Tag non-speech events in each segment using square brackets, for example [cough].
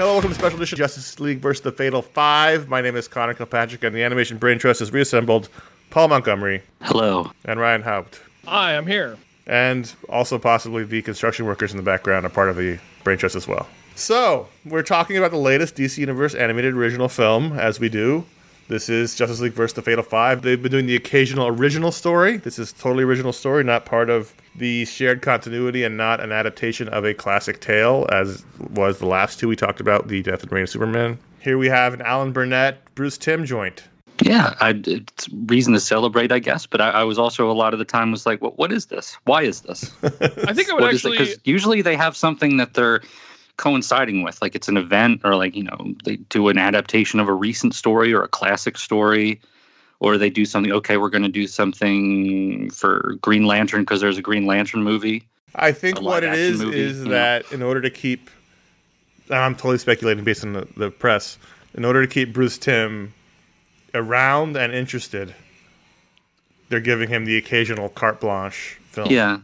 Hello, welcome to Special Edition Justice League versus the Fatal Five. My name is Conor Kilpatrick, and the Animation Brain Trust has reassembled Paul Montgomery Hello. and Ryan Haupt. Hi, I'm here. and also possibly the construction workers in the background are part of the brain trust as well. So, we're talking about the latest DC Universe animated original film, as we do. This is Justice League vs. the Fatal Five. They've been doing the occasional original story. This is totally original story, not part of the shared continuity and not an adaptation of a classic tale, as was the last two we talked about, the Death and Reign of Superman. Here we have an Alan Burnett, Bruce Timm joint. Yeah, I, it's reason to celebrate, I guess. But I, I was also a lot of the time was like, well, what is this? Why is this? [laughs] I think I would What is it? actually. Because usually they have something that they're coinciding with, like it's an event or like you know they do an adaptation of a recent story or a classic story, or they do something. Okay, we're going to do something for Green Lantern because there's a Green Lantern movie. I think what it is is movie, is you know? that in order to keep, and I'm totally speculating based on the, the press, in order to keep Bruce Timm around and interested, they're giving him the occasional carte blanche film. Yeah,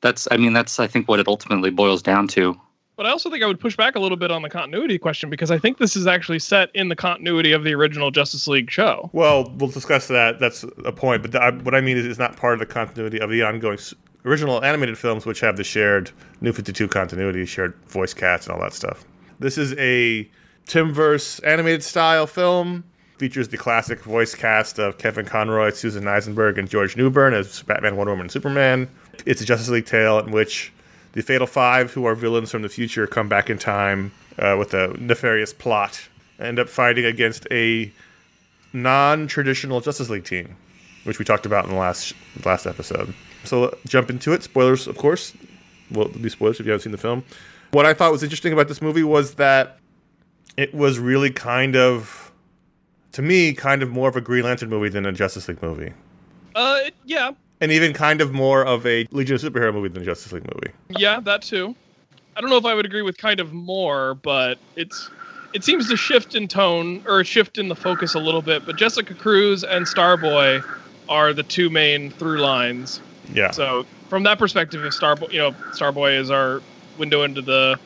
that's. I mean, that's. I think what it ultimately boils down to. But I also think I would push back a little bit on the continuity question because I think this is actually set in the continuity of the original Justice League show. Well, we'll discuss that. That's a point. But what I mean is, it's not part of the continuity of the ongoing original animated films, which have the shared New Fifty Two continuity, shared voice cast, and all that stuff. This is a Timmverse animated style film. Features the classic voice cast of Kevin Conroy, Susan Eisenberg, and George Newbern as Batman, Wonder Woman, and Superman. It's a Justice League tale in which the Fatal Five, who are villains from the future, come back in time uh, with a nefarious plot, end up fighting against a non-traditional Justice League team, which we talked about in the last last episode. So uh, jump into it. Spoilers, of course. Well, be spoilers if you haven't seen the film. What I thought was interesting about this movie was that it was really kind of, to me, kind of more of a Green Lantern movie than a Justice League movie, Uh, yeah, and even kind of more of a Legion of Superhero movie than a Justice League movie. yeah, that too. I don't know if I would agree with kind of more, but it's it seems to shift in tone or shift in the focus a little bit. But Jessica Cruz and Starboy are the two main through lines. Yeah. So from that perspective, if Starboy, you know, Starboy is our window into the,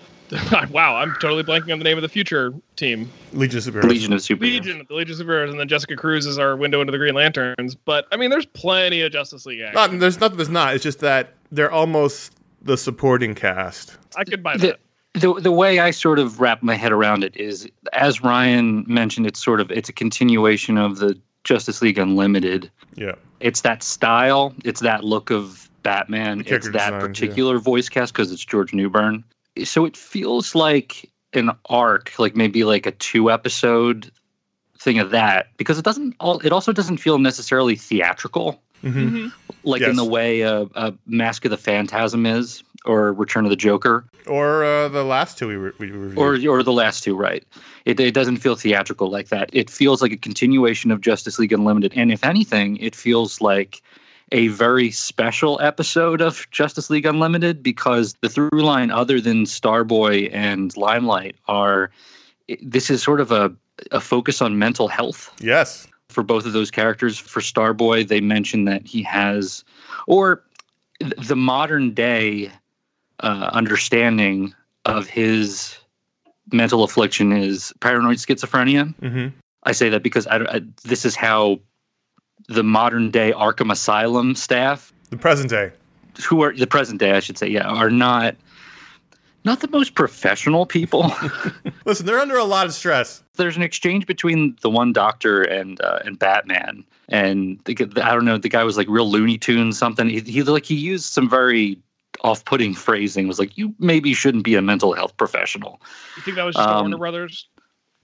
[laughs] wow, I'm totally blanking on the name of the future team. Legion of Superheroes. Legion of Superheroes. Legion, the Legion of Superheroes, and then Jessica Cruz is our window into the Green Lanterns. But I mean, there's plenty of Justice League action. Not, there's nothing that's not. It's just that they're almost the supporting cast. I could buy the, that. the the way I sort of wrap my head around it is, as Ryan mentioned, it's sort of it's a continuation of the Justice League Unlimited. Yeah. It's that style, it's that look of Batman, it's character that designs, yeah. particular voice cast because it's George Newbern. So it feels like an arc, like maybe like a two episode thing of that, because it doesn't all. It also doesn't feel necessarily theatrical hmm like Yes. in the way a, a Mask of the Phantasm is, or Return of the Joker, Or uh, the last two we, re- we reviewed. or or the last two, right? It, it doesn't feel theatrical like that. It feels like a continuation of Justice League Unlimited, and if anything, it feels like a very special episode of Justice League Unlimited because the through line, other than Starboy and Limelight, are this is sort of a a focus on mental health yes. for both of those characters. For Starboy, they mention that he has, or the modern day uh, understanding of his mental affliction is paranoid schizophrenia. hmm I say that because I, I, this is how the modern day Arkham Asylum staff, The present day. who are the present day, I should say, yeah, are not not the most professional people. [laughs] Listen, they're under a lot of stress. there's an exchange between the one doctor and uh, and Batman, and the, g- I don't know. The guy was like real Looney Tunes something. He, he like he used some very off-putting phrasing. Was like you maybe shouldn't be a mental health professional. You think that was just Um, Warner Brothers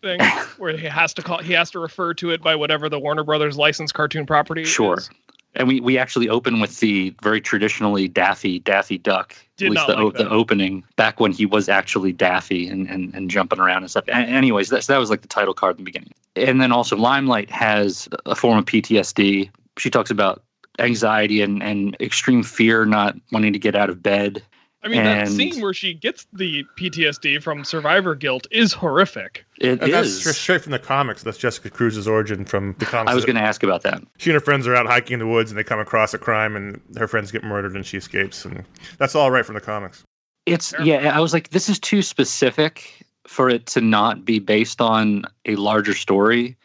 thing, where he has to call, he has to refer to it by whatever the Warner Brothers licensed cartoon property Sure. is? And we, we actually open with the very traditionally Daffy Daffy Duck. Did at least the, like the opening back when he was actually Daffy and, and, and jumping around and stuff. A- anyways, that's, that was like the title card in the beginning. And then also Limelight has a form of PTSD. She talks about anxiety and, and extreme fear, not wanting to get out of bed. I mean, that scene where she gets the PTSD from survivor guilt is horrific. It And that's is. stra- straight from the comics. That's Jessica Cruz's origin from the comics. I was going to ask about that. She and her friends are out hiking in the woods and they come across a crime and her friends get murdered and she escapes. And that's all right from the comics. It's Sure. yeah. I was like, this is too specific for it to not be based on a larger story,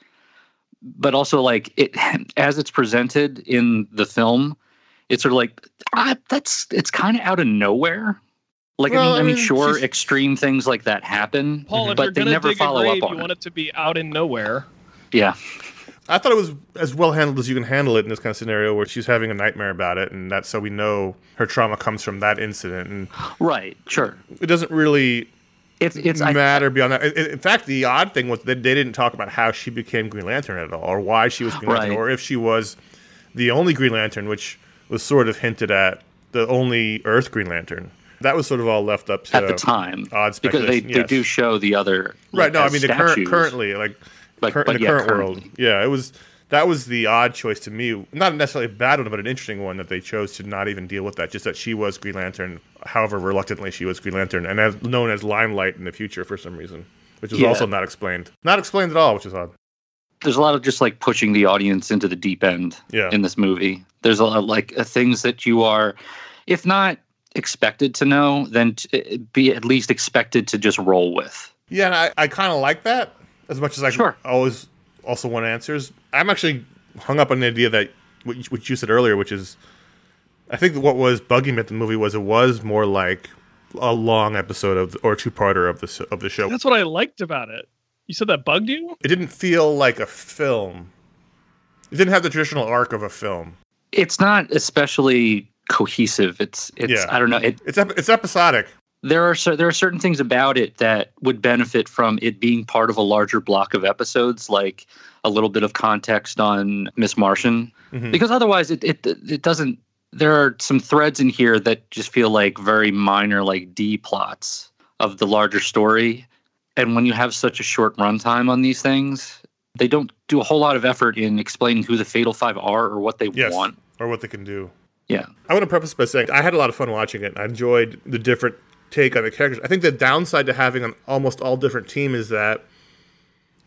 but also like it [laughs] as it's presented in the film, it's sort of like ah, that's it's kind of out of nowhere. Like Well, I I mean, I mean, mean, sure, she's- extreme things like that happen, Paul, but they never follow grave, up on you it. want it to be out in nowhere. Yeah, I thought it was as well handled as you can handle it in this kind of scenario where she's having a nightmare about it. And that's so we know her trauma comes from that incident. And right, sure. it doesn't really It's it's I, matter beyond that. In, in fact, the odd thing was that they didn't talk about how she became Green Lantern at all, or why she was Green Lantern, Right. or if she was the only Green Lantern, which was sort of hinted at the only Earth Green Lantern. That was sort of all left up to at the time odd because they, speculation, they do show the other right. No, I mean the current currently like Like, cur- but in the yeah, current currently. world. Yeah, it was that was the odd choice to me. Not necessarily a bad one, but an interesting one that they chose to not even deal with that. Just that she was Green Lantern, however reluctantly she was Green Lantern, and as known as Limelight in the future for some reason, which is Yeah. also not explained. Not explained at all, which is odd. There's a lot of just like pushing the audience into the deep end Yeah. in this movie. There's a lot of like uh, things that you are, if not expected to know, then t- be at least expected to just roll with. Yeah, and I, I kind of like that as much as I Sure. always also want answers. I'm actually hung up on the idea that which you, said earlier, which is, I think what was bugging me at the movie was it was more like a long episode of or two parter of the of the show. That's what I liked about it. You said that bugged you? It didn't feel like a film. It didn't have the traditional arc of a film. It's not especially cohesive. It's it's Yeah. I don't know. It, It's ep- it's episodic. there are cer- there are certain things about it that would benefit from it being part of a larger block of episodes, like a little bit of context on Miss Martian, Mhm. because otherwise it, it it doesn't. There are some threads in here that just feel like very minor, like D plots of the larger story, and when you have such a short runtime on these things, they don't do a whole lot of effort in explaining who the Fatal Five are or what they Yes, want. or what they can do. Yeah, I want to preface by saying I had a lot of fun watching it. I enjoyed the different take on the characters. I think the downside to having an almost all different team is that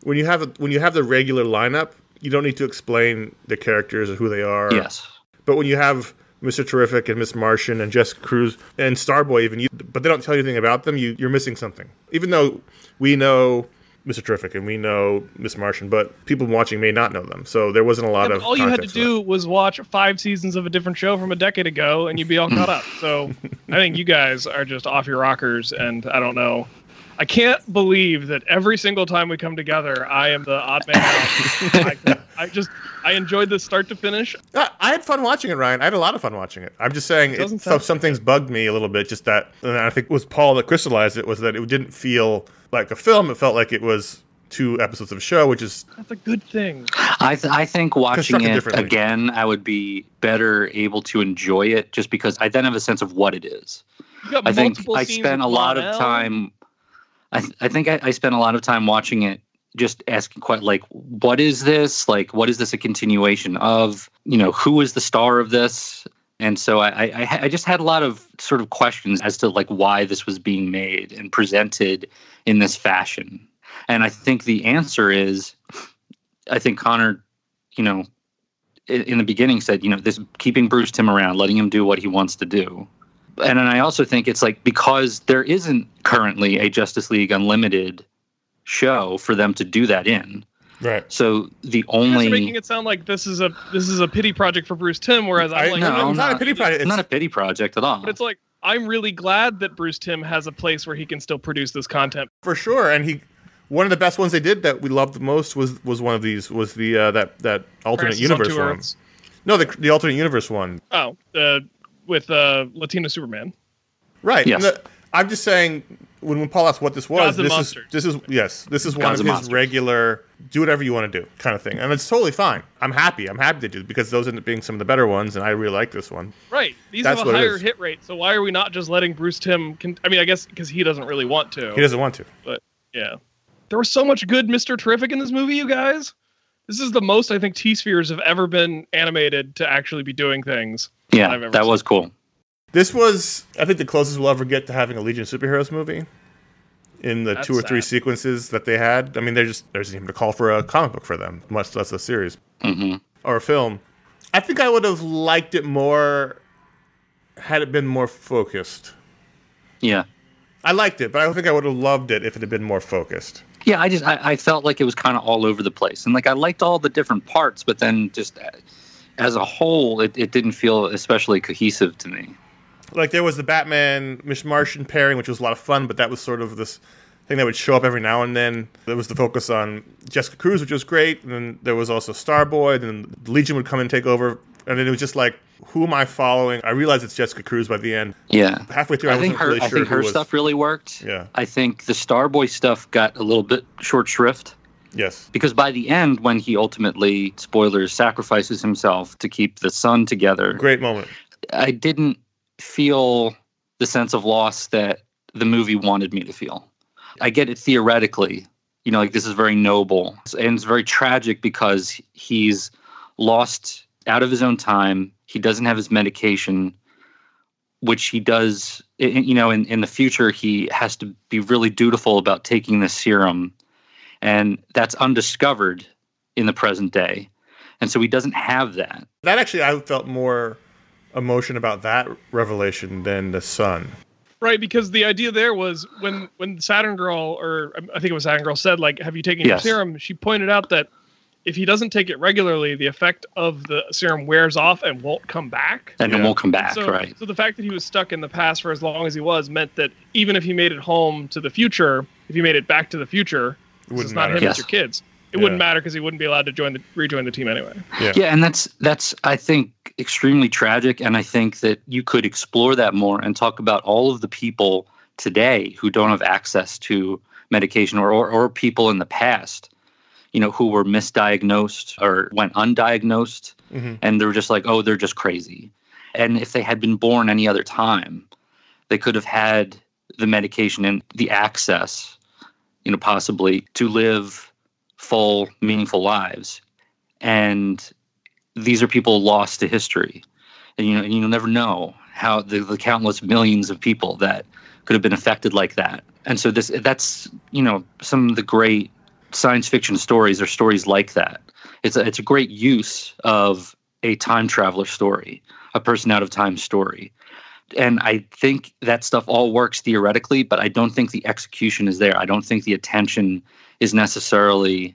when you have a, when you have the regular lineup, you don't need to explain the characters or who they are. yes, But when you have Mr. Terrific and Miss Martian and Jessica Cruz and Starboy, even you, but they don't tell you anything about them, you you're missing something. Even though we know Mr. Terrific and we know Miss Martian, but people watching may not know them. So there wasn't a lot Yeah, of all you had to do was watch five seasons of a different show from a decade ago, and you'd be all caught up. So [laughs] I think you guys are just off your rockers, and I don't know. I can't believe that every single time we come together, I am the odd man out. I, [laughs] I just I enjoyed this start to finish. I I had fun watching it, Ryan. I had a lot of fun watching it. I'm just saying, it, Doesn't so sound some things bugged me a little bit. Just that, and I think it was Paul that crystallized it was that it didn't feel like a film. It felt like it was two episodes of a show, which is That's a good thing. I th- I think watching it again, I would be better able to enjoy it just because I then have a sense of what it is. I think I spent a lot of Mon-El. time. I th- I think I, I spent a lot of time watching it, just asking quite like, what is this? Like, what is this a continuation of? You know, who is the star of this? And so I, I, I just had a lot of sort of questions as to like why this was being made and presented in this fashion. And I think the answer is, I think Conor, you know, in, in the beginning said, you know, this keeping Bruce Timm around, letting him do what he wants to do. And then I also think it's like because there isn't currently a Justice League Unlimited show for them to do that in. right. So the only. You guys are making it sound like this is a this is a pity project for Bruce Timm, whereas I'm I, like, no, no, I'm not, a pity project. it's It's, not a pity project at all. but it's like I'm really glad that Bruce Timm has a place where he can still produce this content. for sure. And he, one of the best ones they did that we loved the most was was one of these was the uh, that that alternate Francis universe Two one. Earths. No, the the alternate universe one. Oh, uh, with uh, Latino Superman. Right. Yes. The- I'm just saying when, when Paul asked what this was, this is this is yes, this is one Gods of his Monsters. regular do whatever you want to do kind of thing, and it's totally fine. I'm happy. I'm happy to do because those end up being some of the better ones, and I really like this one. Right. These That's have a higher hit rate. So why are we not just letting Bruce Timm? Con- I mean, I guess because he doesn't really want to. He doesn't want to. But yeah. There was so much good Mr. Terrific in this movie, you guys. This is the most I think T Spheres have ever been animated to actually be doing things. Yeah, I've ever that was cool. This was, I think, the closest we'll ever get to having a Legion of Superheroes movie. In the That's two or three sequences that they had, I mean, they're just there's even a call for a comic book for them, much less a series hmm or a film. I think I would have liked it more had it been more focused. Yeah. I liked it, but I don't think I would have loved it if it had been more focused. Yeah, I just I, I felt like it was kind of all over the place, and like I liked all the different parts, but then just uh, as a whole, it, it didn't feel especially cohesive to me. Like there was the Batman Miss Martian pairing, which was a lot of fun, but that was sort of this thing that would show up every now and then. There was the focus on Jessica Cruz, which was great, and then there was also Starboy. and Then Legion would come and take over, and then it was just like, who am I following? I realized it's Jessica Cruz by the end. Yeah, Halfway through, I, I think wasn't her really I sure think her was. stuff really worked. Yeah. I think the Starboy stuff got a little bit short shrift Yes, because by the end, when he ultimately spoilers sacrifices himself to keep the sun together, great moment. I didn't feel the sense of loss that the movie wanted me to feel. I get it theoretically, you know, like this is very noble and it's very tragic because he's lost out of his own time. He doesn't have his medication, which he does, you know, in, in the future, he has to be really dutiful about taking the serum. And that's undiscovered in the present day. And so he doesn't have that. That actually, I felt more emotion about that revelation than the sun. Right, because the idea there was when when Saturn Girl, or um, I think it was Saturn Girl, said like, "Have you taken Yes. your serum?" She pointed out that if he doesn't take it regularly, the effect of the serum wears off and won't come back. And it won't come back, so, right? so the fact that he was stuck in the past for as long as he was meant that even if he made it home to the future, if he made it back to the future, 'cause wouldn't it's not matter. him, Yes. it's your kids. It Yeah. wouldn't matter because he wouldn't be allowed to join the rejoin the team anyway. Yeah. Yeah, and that's that's I think extremely tragic and I think that you could explore that more and talk about all of the people today who don't have access to medication or or, or people in the past, you know, who were misdiagnosed or went undiagnosed Mhm. and they're just like, "Oh, they're just crazy." And if they had been born any other time, they could have had the medication and the access, you know, possibly to live full, meaningful lives. And these are people lost to history. And you know, and you'll never know how the, the countless millions of people that could have been affected like that. And so this that's, you know, some of the great science fiction stories are stories like that. It's a, it's a great use of a time traveler story, a person out of time story. And I think that stuff all works theoretically, but I don't think the execution is there. I don't think the attention is necessarily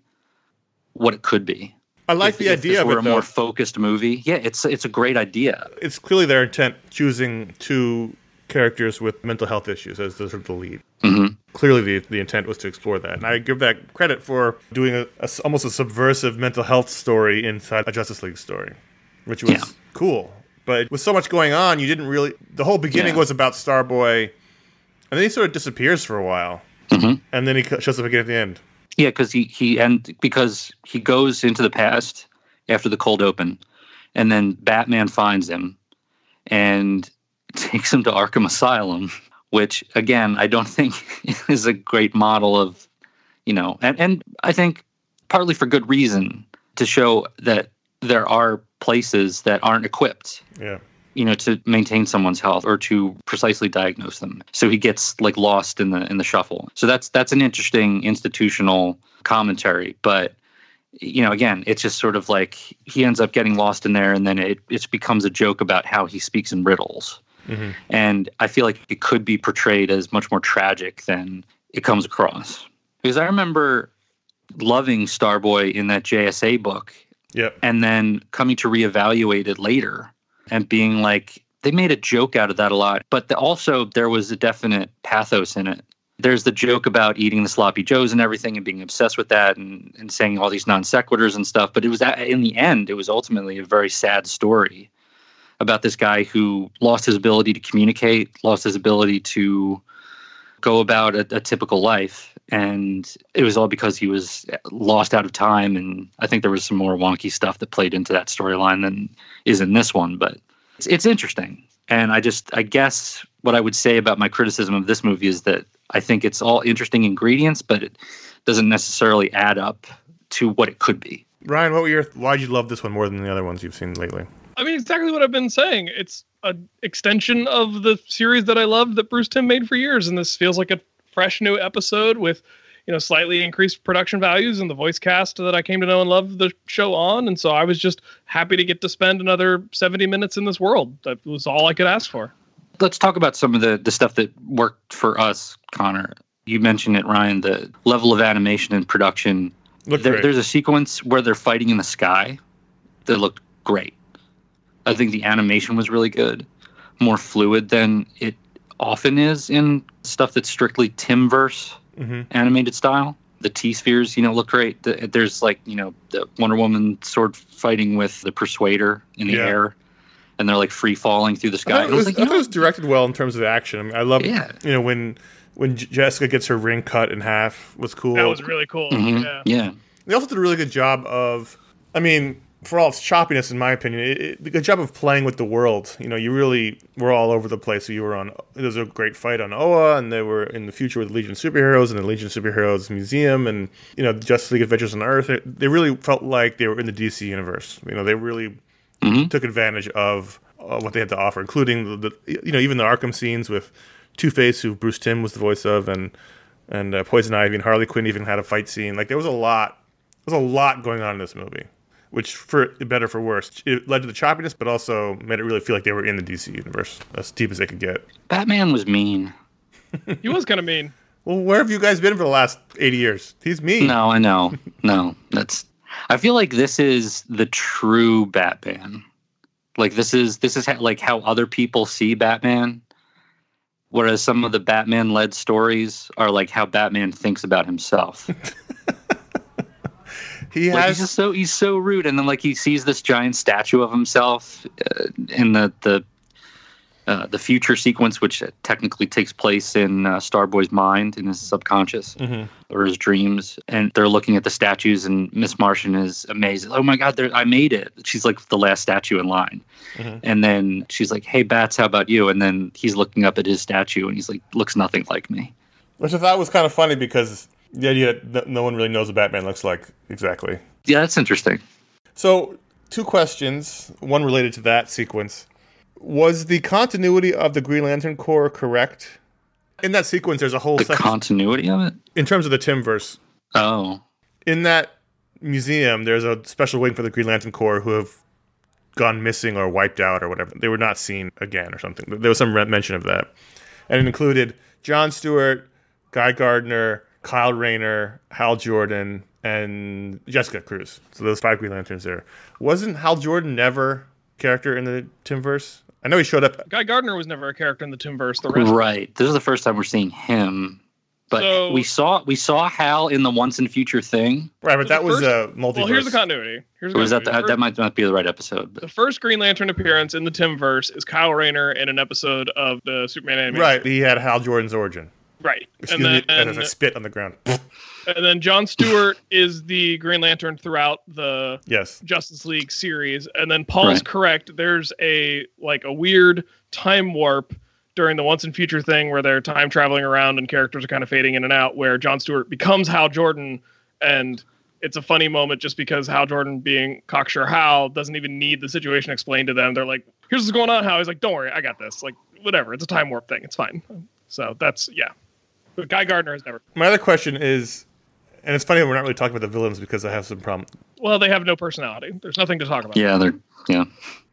what it could be. I like If- the if idea this of it, a though. more focused movie. Yeah, it's it's a great idea. it's clearly their intent choosing two characters with mental health issues as the, sort of the lead. hmm Clearly, the, the intent was to explore that, and I give that credit for doing a, a almost a subversive mental health story inside a Justice League story, which was Yeah. cool. But with so much going on, you didn't really. The whole beginning Yeah. was about Starboy, and then he sort of disappears for a while, Mhm. and then he shows up again at the end. Yeah, because he he and because he goes into the past after the cold open, and then Batman finds him and [laughs] takes him to Arkham Asylum, which again I don't [laughs] think is a great model of, you know, and and I think partly for good reason to show that there are places that aren't equipped Yeah, you know to maintain someone's health or to precisely diagnose them. So he gets like lost in the in the shuffle. So that's that's an interesting institutional commentary. But you know again it's just sort of like he ends up getting lost in there and then it it becomes a joke about how he speaks in riddles. Mhm. and i feel like it could be portrayed as much more tragic than it comes across. Because i remember loving starboy in that jsa book yep, and then coming to reevaluate it later and being like they made a joke out of that a lot but the, also there was a definite pathos in it. There's the joke about eating the sloppy joes and everything and being obsessed with that and, and saying all these non sequiturs and stuff but it was in the end it was ultimately a very sad story about this guy who lost his ability to communicate lost his ability to go about a, a typical life and it was all because he was lost out of time and i think there was some more wonky stuff that played into that storyline than is in this one but it's, it's interesting and i just i guess what i would say about my criticism of this movie is that i think it's all interesting ingredients but it doesn't necessarily add up to what it could be Ryan, what were your? Why'd you love this one more than the other ones you've seen lately? I mean, exactly what I've been saying. It's an extension of the series that I loved that Bruce Timm made for years, and this feels like a fresh new episode with, you know, slightly increased production values and the voice cast that I came to know and love the show on. And so I was just happy to get to spend another seventy minutes in this world. That was all I could ask for. let's talk about some of the the stuff that worked for us conor you mentioned it ryan the level of animation and production Look There, great. there's a sequence where they're fighting in the sky that looked great. I think the animation was really good, more fluid than it often is in stuff that's strictly Timmverse Mhm. animated style. The T spheres, you know, look great. The, there's like, you know, the Wonder Woman sword fighting with the Persuader in the Yeah. air, and they're like free falling through the I sky. thought, it was, like, I you thought it was directed well in terms of the action. I, mean, I love, Yeah. you know, when when Jessica gets her ring cut in half was cool. That was really cool. mhm, Yeah. yeah. They also did a really good job of, I mean, for all its choppiness, in my opinion, it, it, good job of playing with the world. You know, you really were all over the place. You were on. There was a great fight on Oa, and they were in the future with Legion Superheroes and the Legion Superheroes Museum, and you know, the Justice League Adventures on Earth. It, they really felt like they were in the DC universe. You know, they really Mhm. took advantage of uh, what they had to offer, including the, the you know even the Arkham scenes with Two Face, who Bruce Timm was the voice of, and and uh, Poison Ivy and Harley Quinn even had a fight scene. Like there was a lot There's a lot going on in this movie, which for better for worse, it led to the choppiness, but also made it really feel like they were in the DC universe as deep as they could get. Batman was mean. [laughs] He was kind of mean. Well, where have you guys been for the last 80 years? He's mean. No, I know. No, that's. I feel like this is the true Batman. Like this is this is how, like how other people see Batman, whereas some of the Batman-led stories are like how Batman thinks about himself. [laughs] He Like, he's has just so he's so rude, and then like he sees this giant statue of himself uh, in the the uh, the future sequence, which technically takes place in uh, Starboy's mind, in his subconscious Mhm. or his dreams, and they're looking at the statues, and Miss Martian is amazed. Oh my God, I made it! She's like the last statue in line, Mhm. and then she's like, "Hey, Bats, how about you?" And then he's looking up at his statue, and he's like, "Looks nothing like me." which I thought was kind of funny because the idea that no- one really knows what Batman looks like exactly. Yeah, that's interesting. So, two questions, one related to that sequence. Was the continuity of the Green Lantern Corps correct? In that sequence, there's a whole The section continuity of it. in terms of the Timmverse. Oh, In that museum, there's a special wing for the Green Lantern Corps who have gone missing or wiped out or whatever. They were not seen again or something. There was some mention of that, and it included John Stewart, Guy Gardner, Kyle Rayner, Hal Jordan, and Jessica Cruz. So those five Green Lanterns there. Wasn't Hal Jordan never character in the Timmverse? I know he showed up. Guy Gardner was never a character in the Timmverse. The rest, Right. This is the first time we're seeing him. But So- we saw we saw Hal in the once and future thing. Right, but the that was first- a multiverse. well, here's the continuity. Here's the Or was that continuity. that, that might not be the right episode? But The first Green Lantern appearance in the Timmverse is Kyle Rayner in an episode of the Superman animated. right, he had Hal Jordan's origin. Right. Excuse and me, then and as I spit on the ground. [laughs] and then John Stewart is the Green Lantern throughout the yes. Justice League series. And then Paul's Right. correct. There's a like a weird time warp during the once and future thing where they're time traveling around and characters are kind of fading in and out where John Stewart becomes Hal Jordan and it's a funny moment just because Hal Jordan being cocksure Hal doesn't even need the situation explained to them. They're like, here's what's going on, Hal. He's like, don't worry, I got this. Like, whatever. It's a time warp thing. It's fine. So that's yeah. But Guy Gardner has never My other question is, and it's funny we're not really talking about the villains because I have some problem. well, they have no personality. There's nothing to talk about. yeah, they're yeah.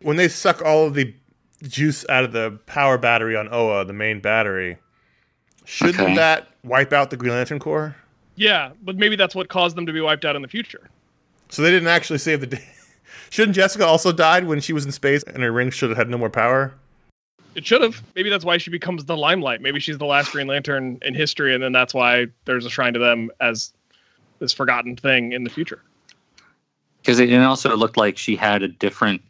When they suck all of the juice out of the power battery on Oa, the main battery, shouldn't Okay. that wipe out the Green Lantern Corps? Yeah, but maybe that's what caused them to be wiped out in the future. So they didn't actually save the day. [laughs] Shouldn't Jessica also died when she was in space and her ring should have had no more power? It should have. Maybe that's why she becomes the limelight. Maybe she's the last Green Lantern in history, and then that's why there's a shrine to them as this forgotten thing in the future. Because it, it also looked like she had a different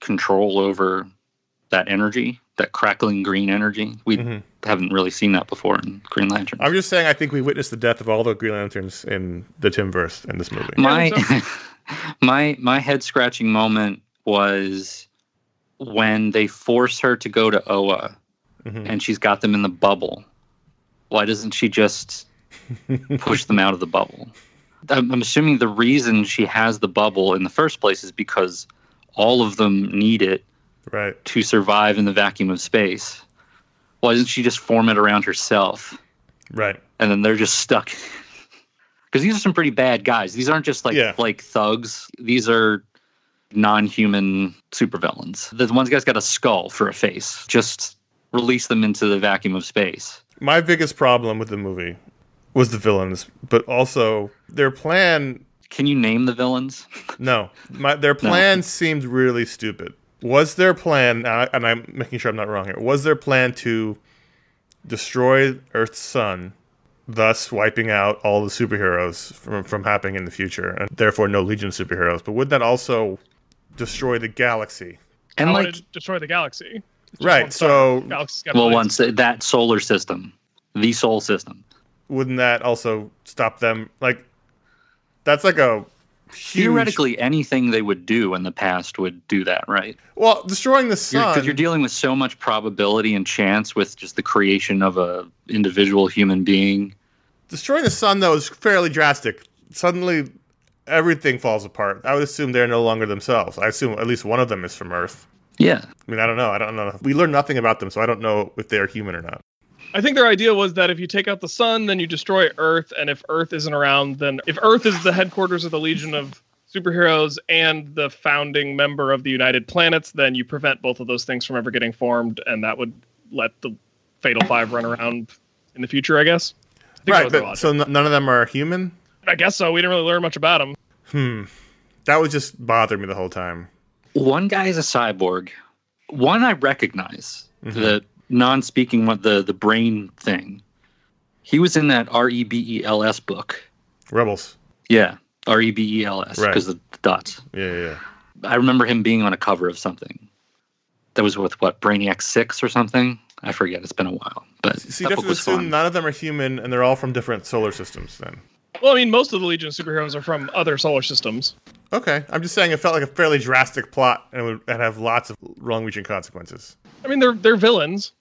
control over that energy, that crackling green energy. We Mhm. haven't really seen that before in Green Lantern. I'm just saying I think we witnessed the death of all the Green Lanterns in the Timmverse in this movie. my [laughs] my my head scratching moment was when they force her to go to Oa Mhm. and she's got them in the bubble. Why doesn't she just [laughs] push them out of the bubble? I'm, I'm assuming the reason she has the bubble in the first place is because all of them need it Right. to survive in the vacuum of space. Why doesn't she just form it around herself? Right. and then they're just stuck. [laughs] Because these are some pretty bad guys. These aren't just like Yeah. like thugs. These are non-human supervillains. The one guy's got a skull for a face. Just release them into the vacuum of space. My biggest problem with the movie was the villains, but also their plan Can you name the villains? [laughs] No, my, their plan seemed really stupid. Was their plan, and I'm making sure I'm not wrong here, was their plan to destroy Earth's sun, thus wiping out all the superheroes from, from happening in the future, and therefore no Legion superheroes? But would that also destroy the galaxy? And How like, would it destroy the galaxy? Right, so- Galaxy's well, once that solar system, the Sol system. Wouldn't that also stop them? Like, that's like a huge. Theoretically, anything they would do in the past would do that, right? Well, destroying the sun. Because you're, dealing with so much probability and chance with just the creation of a individual human being. Destroying the sun, though, is fairly drastic. Suddenly, everything falls apart. I would assume they're no longer themselves. I assume at least one of them is from Earth. Yeah, I mean, I don't know. I don't know. We learn nothing about them, so I don't know if they're human or not. I think their idea was that if you take out the sun, then you destroy Earth, and if Earth isn't around, then if Earth is the headquarters of the Legion of Superheroes and the founding member of the United Planets, then you prevent both of those things from ever getting formed, and that would let the Fatal Five run around in the future, I guess. I Right, but so n- none of them are human. I guess so. We didn't really learn much about them. Hmm. That would just bother me the whole time. One guy is a cyborg. One I recognize, the non-speaking one, the the brain thing. He was in that R E B E L S book. Rebels. Yeah, R E B E L S because of the dots. Yeah, yeah. yeah. I remember him being on a cover of something. That was with what Brainiac Six or something. I forget. It's been a while, but So you that have book to was assume fun. none of them are human, and they're all from different solar systems. Then. Well, I mean, most of the Legion of Superheroes are from other solar systems. Okay, I'm just saying it felt like a fairly drastic plot, and it would and have lots of long-reaching consequences. I mean, they're they're villains.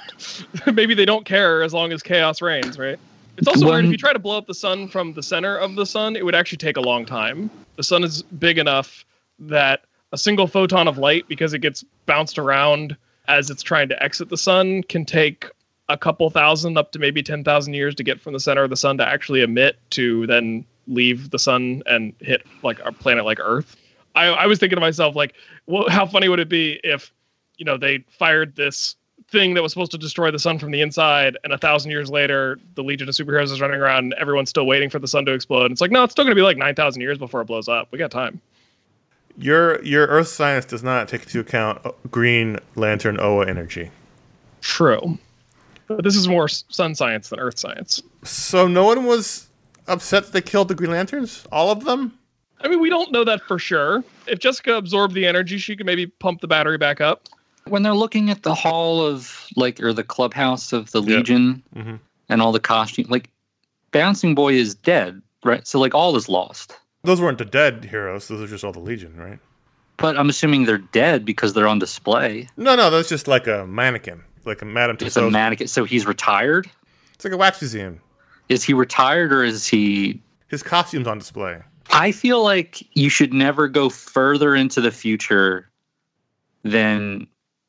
[laughs] Maybe they don't care as long as chaos reigns, right? It's also weird if you try to blow up the sun from the center of the sun, it would actually take a long time. The sun is big enough that a single photon of light, because it gets bounced around as it's trying to exit the sun, can take a couple thousand up to maybe 10,000 years to get from the center of the sun to actually emit to then leave the sun and hit like a planet like Earth. I, I was thinking to myself, like, well, how funny would it be if, you know, they fired this thing that was supposed to destroy the sun from the inside, and a thousand years later, the Legion of Superheroes is running around, and everyone's still waiting for the sun to explode. And It's like, no, it's still going to be like 9,000 years before it blows up. We got time. Your your Earth science does not take into account uh, Green Lantern Oa energy. True. But this is more sun science than earth science. So no one was upset that they killed the Green Lanterns. All of them. I mean, we don't know that for sure. If Jessica absorbed the energy, she could maybe pump the battery back up. when they're looking at the hall of like or the clubhouse of the Yeah. Legion Mhm. and all the costumes, like Bouncing Boy is dead, right? So like all is lost. Those weren't the dead heroes. Those are just all the Legion, right? But I'm assuming they're dead because they're on display. No, no, that's just like a mannequin, like a Madame It's a Tussauds. mannequin. So he's retired. it's like a wax museum. Is he retired or is he? His costume's on display. I feel like you should never go further into the future than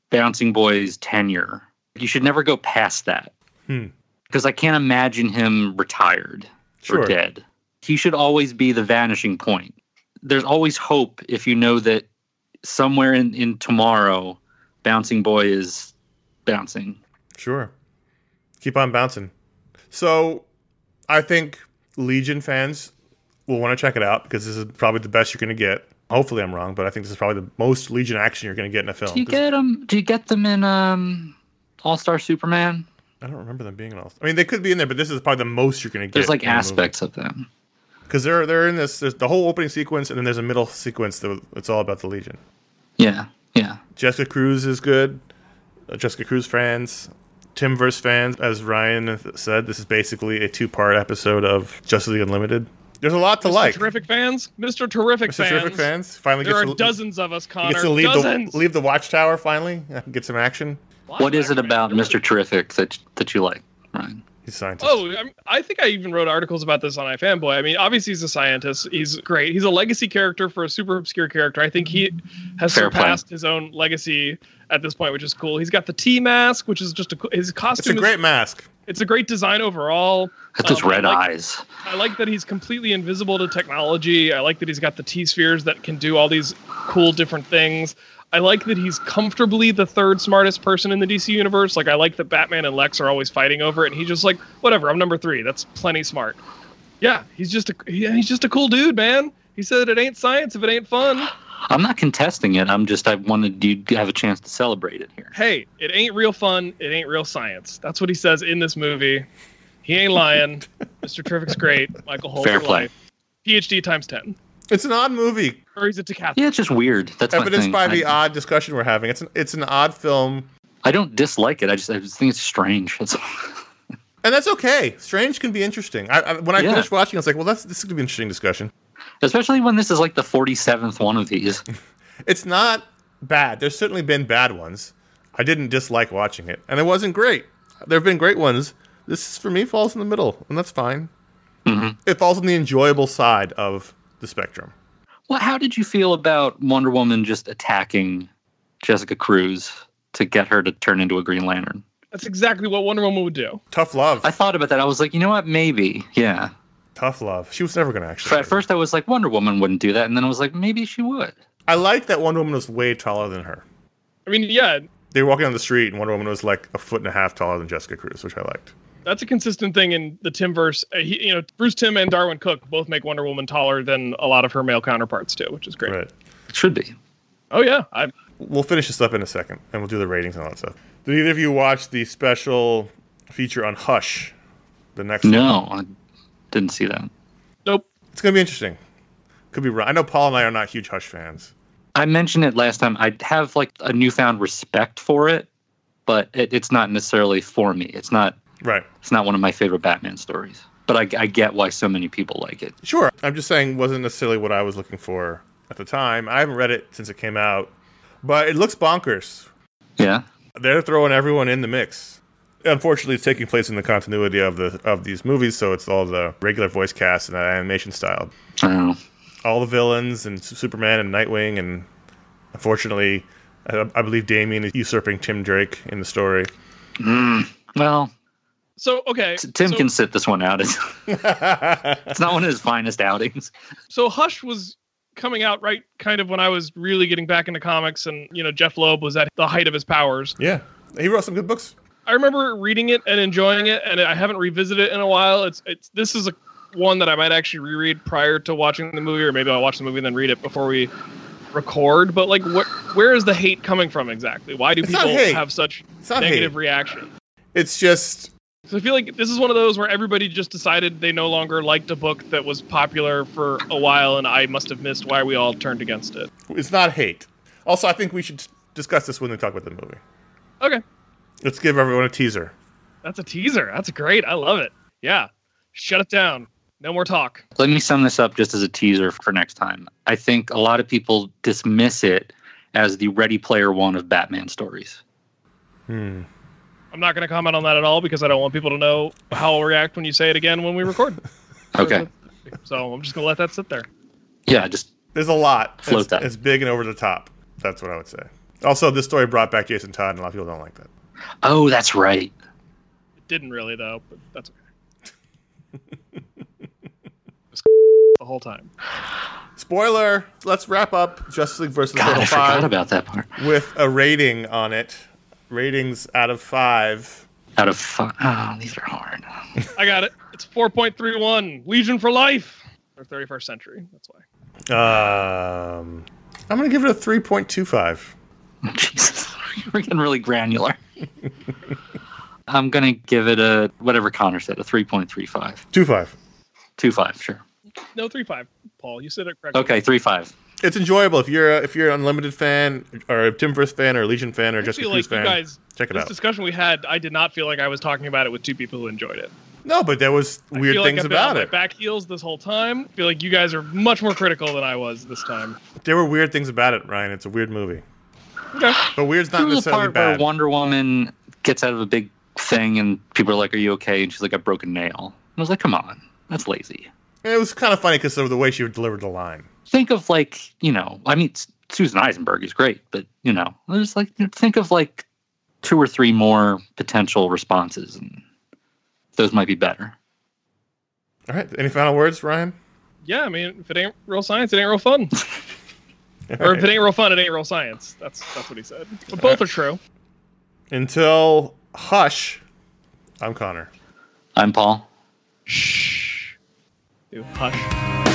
Bouncing Boy's tenure. You should never go past that. Hmm. Because I can't imagine him retired Sure. or dead. He should always be the vanishing point. There's always hope if you know that somewhere in, in tomorrow, Bouncing Boy is bouncing. Sure. Keep on bouncing. So, I think Legion fans will want to check it out because this is probably the best you're going to get. Hopefully, I'm wrong, but I think this is probably the most Legion action you're going to get in a film. Do you get them? Do you get them in um, All Star Superman? I don't remember them being in all. Star. I mean, they could be in there, but this is probably the most you're going to get. There's like aspects of them. because they're they're in this. There's the whole opening sequence, and then there's a middle sequence that it's all about the Legion. Yeah, yeah. Jessica Cruz is good. Jessica Cruz fans, Timmverse fans, as Ryan said, this is basically a two-part episode of Justice League Unlimited. There's a lot to like. Mr. like. Terrific fans, Mr. Terrific fans. Mr. fans. Terrific fans finally There gets are to, dozens of us, Conor. gets to leave dozens. the leave the Watchtower finally. Get some action. What is it about Mr. Terrific that that you like, Ryan? He's a scientist. Oh, I'm- I think I even wrote articles about this on iFanboy. I mean, obviously he's a scientist. He's great. He's a legacy character for a super obscure character. I think he has Fair play. surpassed his own legacy at this point, which is cool. He's got the T mask, which is just a co- his it's costume. a is- great mask. it's a great design overall. Got those Um, I red like- eyes. I like that he's completely invisible to technology. I like that he's got the T spheres that can do all these cool different things. I like that he's comfortably the third smartest person in the DC universe. Like I like that Batman and Lex are always fighting over it, and he's just like, whatever, I'm number three. That's plenty smart. Yeah, he's just a he- he's just a cool dude, man. He said it ain't science if it ain't fun. I'm not contesting it. I'm just I wanted you to have a chance to celebrate it here. Hey, it ain't real fun. It ain't real science. That's what he says in this movie. He ain't lying. [laughs] Mr. Terrific's great. Michael Holt Fair play. life. PhD times ten. It's an odd movie, Or he's a decathlete. Yeah, it's just weird. That's evidenced thing. by the I, odd discussion we're having. It's an it's an odd film, I don't dislike it. I just I just think it's strange. That's all. [laughs] and that's okay. Strange can be interesting. I, I, when I Yeah. finished watching, I was like, well, that's this is gonna be an interesting discussion. Especially when this is like the 47th one of these. [laughs] [laughs] It's not bad. There's certainly been bad ones. I didn't dislike watching it, and it wasn't great. There have been great ones. This for me falls in the middle, and that's fine. Mhm. It falls on the enjoyable side of the spectrum. Well, how did you feel about Wonder Woman just attacking Jessica Cruz to get her to turn into a Green Lantern? That's exactly what Wonder Woman would do. Tough love. I thought about that. I was like, you know what? Maybe. Yeah. Tough love. She was never going to actually. At first, I was like, Wonder Woman wouldn't do that, and then I was like, maybe she would. I like that Wonder Woman was way taller than her. I mean, yeah, They were walking on the street, and Wonder Woman was like a foot and a half taller than Jessica Cruz, which I liked. That's a consistent thing in the Timmverse. Uh, he, you know, Bruce Timm and Darwyn Cooke both make Wonder Woman taller than a lot of her male counterparts too, which is great. Right. It should be. Oh yeah, I We'll finish this up in a second, and we'll do the ratings and all that stuff. Did either of you watch the special feature on Hush? The next one? No, I didn't see that. nope. It's going to be interesting. Could be wrong. I know Paul and I are not huge Hush fans. I mentioned it last time. I have like a newfound respect for it, but it, it's not necessarily for me. It's not. Right. It's not one of my favorite Batman stories. But I, I get why so many people like it. Sure. I'm just saying, wasn't necessarily what I was looking for at the time. I haven't read it since it came out, but it looks bonkers. Yeah. They're throwing everyone in the mix. Unfortunately, it's taking place in the continuity of the of these movies, so it's all the regular voice cast and that animation style. I. All the villains and Superman and Nightwing, and unfortunately, I, I believe Damian is usurping Tim Drake in the story. Mm. Well, So okay, Tim so, can sit this one out. It's, [laughs] [laughs] it's not one of his finest outings. So Hush was coming out right kind of when I was really getting back into comics, and you know Jeph Loeb was at the height of his powers. yeah, he wrote some good books. I remember reading it and enjoying it, and I haven't revisited it in a while. It's it's this is a one that I might actually reread prior to watching the movie, or maybe I'll watch the movie and then read it before we record. But like, what where is the hate coming from exactly? Why do It's people have such negative hate. reaction? It's just So I feel like this is one of those where everybody just decided they no longer liked a book that was popular for a while, and I must have missed why we all turned against it. it's not hate. Also, I think we should discuss this when we talk about the movie. Okay, Let's give everyone a teaser. that's a teaser. That's great. I love it. Yeah, shut it down. No more talk. Let me sum this up just as a teaser for next time. I think a lot of people dismiss it as the Ready Player One of Batman stories. Hmm. I'm not going to comment on that at all because I don't want people to know how I'll react when you say it again when we record. [laughs] Okay. So I'm just going to let that sit there. Yeah, just There's a lot. Float it's, that. it's big and over the top. That's what I would say. Also, this story brought back Jason Todd, and a lot of people don't like that. oh, that's right. It didn't really though, but that's okay. [laughs] the whole time. Spoiler. Let's wrap up Justice League versus God, Total I forgot Five about that part. with a rating on it. Ratings out of five. Out of five, oh, these are hard. I got it. It's 4.31. Legion for life. Or 31st century. That's why. Um, I'm gonna give it a three point two five. [laughs] Jesus, we're getting really granular. [laughs] I'm gonna give it a whatever Conor said, a 3.35. Two five. 2.5, sure. No, 3.5. Paul, you said it correctly. Okay, 3.5. It's enjoyable if you're a, if you're an Unlimited fan or a Timmverse fan or a Legion fan or I Jessica feel Cruz like you fan. guys, check it this out. discussion we had, I did not feel like I was talking about it with two people who enjoyed it. No, but there was I weird feel like things I've been on about my it. Back heels this whole time. I feel like you guys are much more critical than I was this time. There were weird things about it, Ryan. It's a weird movie, Okay. but weird's not There was a necessarily part where. Wonder Woman gets out of a big thing and people are like, Are you okay? And she's like, I broke a nail. I was like, Come on, that's lazy. And it was kind of funny because of the way she delivered the line. Think of like, you know, I mean, Susan Eisenberg is great, but, you know, just like, think of like two or three more potential responses and those might be better. All right. Any final words, Ryan? Yeah, I mean, if it ain't real science, it ain't real fun. [laughs] All or if it ain't real fun, it ain't real science. That's that's what he said. But both are true. Until Hush, I'm Conor. I'm Paul. Shh. Dude, hush.